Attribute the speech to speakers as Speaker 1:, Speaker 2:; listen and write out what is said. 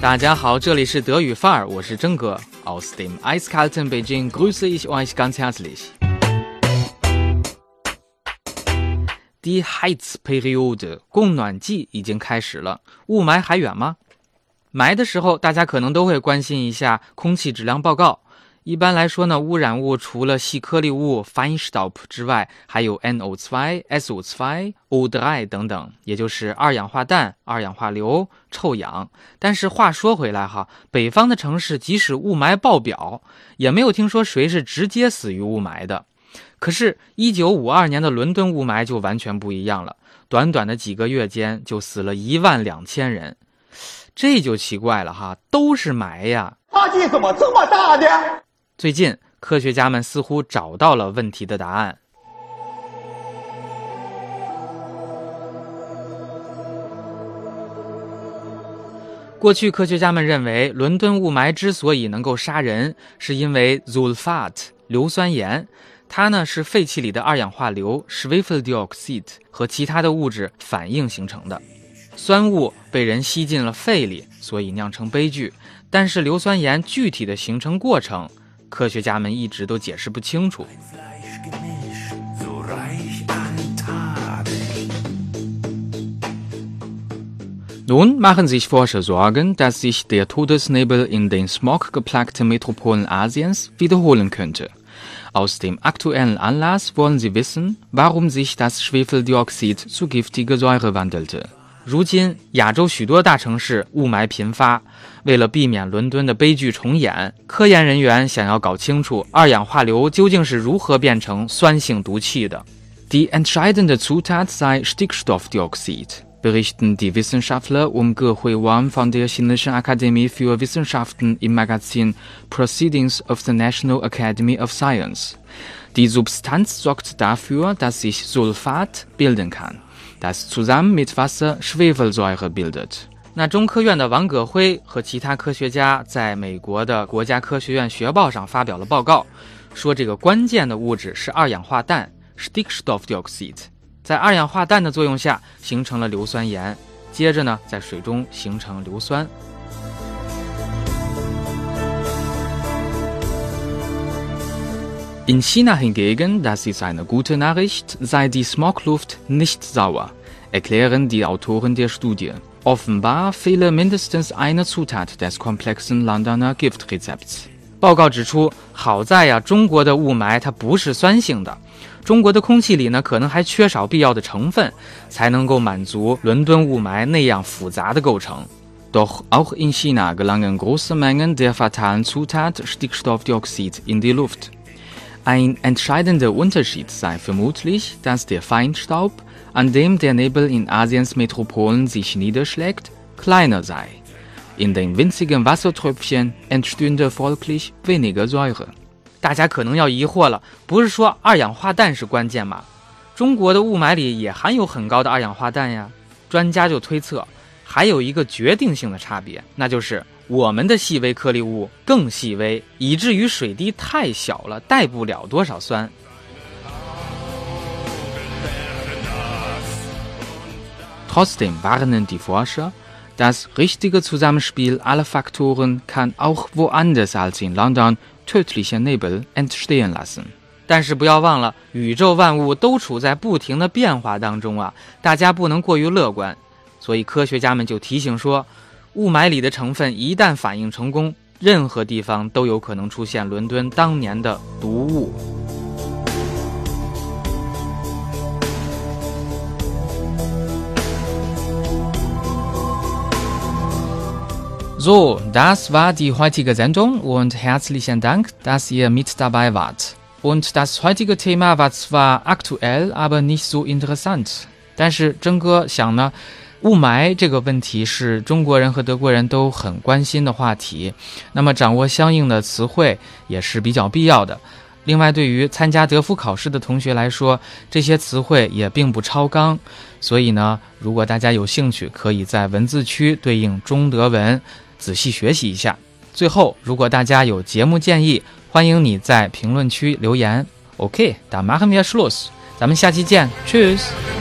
Speaker 1: 大家好，这里是德语范儿，我是真哥。Aus dem eiskalten Beijing grüße ich euch ganz herzlich. Die Heizperiode 供暖季已经开始了，雾霾还远吗？霾的时候，大家可能都会关心一下空气质量报告。一般来说呢，污染物除了细颗粒物 Feinstaub 之外，还有 NO2、SO2、O3 等等，也就是二氧化氮、二氧化硫、臭氧。但是话说回来哈，北方的城市即使雾霾爆表，也没有听说谁是直接死于雾霾的。可是1952年的伦敦雾霾就完全不一样了，短短的几个月间就死了一万两千人，这就奇怪了哈，都是霾呀，
Speaker 2: 差距怎么这么大呢？
Speaker 1: 最近，科学家们似乎找到了问题的答案。过去，科学家们认为伦敦雾霾之所以能够杀人，是因为 Zulfat 硫酸盐，它呢是废气里的二氧化硫 （Schwefeldioxid） 和其他的物质反应形成的。酸雾被人吸进了肺里，所以酿成悲剧。但是硫酸盐具体的形成过程，科学家们一直都解释不清楚。Nun machen sich Forscher Sorgen, dass sich der Todesnebel in den smoggeplagten Metropolen Asiens wiederholen könnte. Aus dem aktuellen Anlass wollen sie wissen, warum sich das Schwefeldioxid zu giftiger Säure wandelte. 如今，亚洲许多大城市雾霾频发。为了避免伦敦的悲剧重演，科研人员想要搞清楚二氧化硫究竟是如何变成酸性毒气的。Die entscheidende Zutat sei Stickstoffdioxid, berichten die Wissenschaftler um Gehui Wang von der Chinesischen Akademie für Wissenschaften im Magazin Proceedings of the National Academy of Science. Die Substanz sorgt dafür, dass sich Sulfat bilden kann. Das zusammen mit Wasser Schwefelsäure bildet。那中科院的王葛辉和其他科学家在美国的国家科学院学报上发表了报告，说这个关键的物质是二氧化氮 （Stickstoffdioxid），在二氧化氮的作用下形成了硫酸盐，接着呢在水中形成硫酸。In China hingegen, das ist eine gute Nachricht, sei die Smogluft nicht sauer, erklären die Autoren der Studie. Offenbar fehle mindestens eine Zutat des komplexen Londoner Giftrezepts. 报告指出，好在呀，中国的雾霾它不是酸性的，中国的空气里呢可能还缺少必要的成分，才能够满足伦敦雾霾那样复杂的构成。Doch auch in China gelangen große Mengen der fatalen Zutat Stickstoffdioxid in die Luft. Ein entscheidender Unterschied sei vermutlich, dass der Feinstaub, an dem der Nebel in Asiens Metropolen sich niederschlägt, kleiner sei. In den winzigen Wassertröpfchen entstünde folglich weniger Säure. 大家可能要疑惑了，不是说二氧化氮是关键吗？中国的雾霾里也含有很高的二氧化氮呀。专家就推测，还有一个决定性的差别，那就是 我们的细微颗粒物更细微，以至于水滴太小了，带不了多少酸。Trotzdem warnen die Forscher, das richtige Zusammenspiel aller Faktoren kann auch woanders als in London tödliche Nebel entstehen lassen。但是不要忘了，宇宙万物都处在不停的变化当中啊，大家不能过于乐观。所以科学家们就提醒说。雾霾里的成分一旦反应成功，任何地方都有可能出现伦敦当年的毒雾。So, das war die heutige Sendung und herzlichen Dank, dass ihr mit dabei wart. Und das heutige Thema war zwar aktuell, aber nicht so interessant. 但是真哥想呢。雾霾这个问题是中国人和德国人都很关心的话题，那么掌握相应的词汇也是比较必要的。另外，对于参加德福考试的同学来说，这些词汇也并不超纲，所以呢，如果大家有兴趣，可以在文字区对应中德文仔细学习一下。最后，如果大家有节目建议，欢迎你在评论区留言。OK，打马哈米亚 s 洛斯，咱们下期见，Cheers。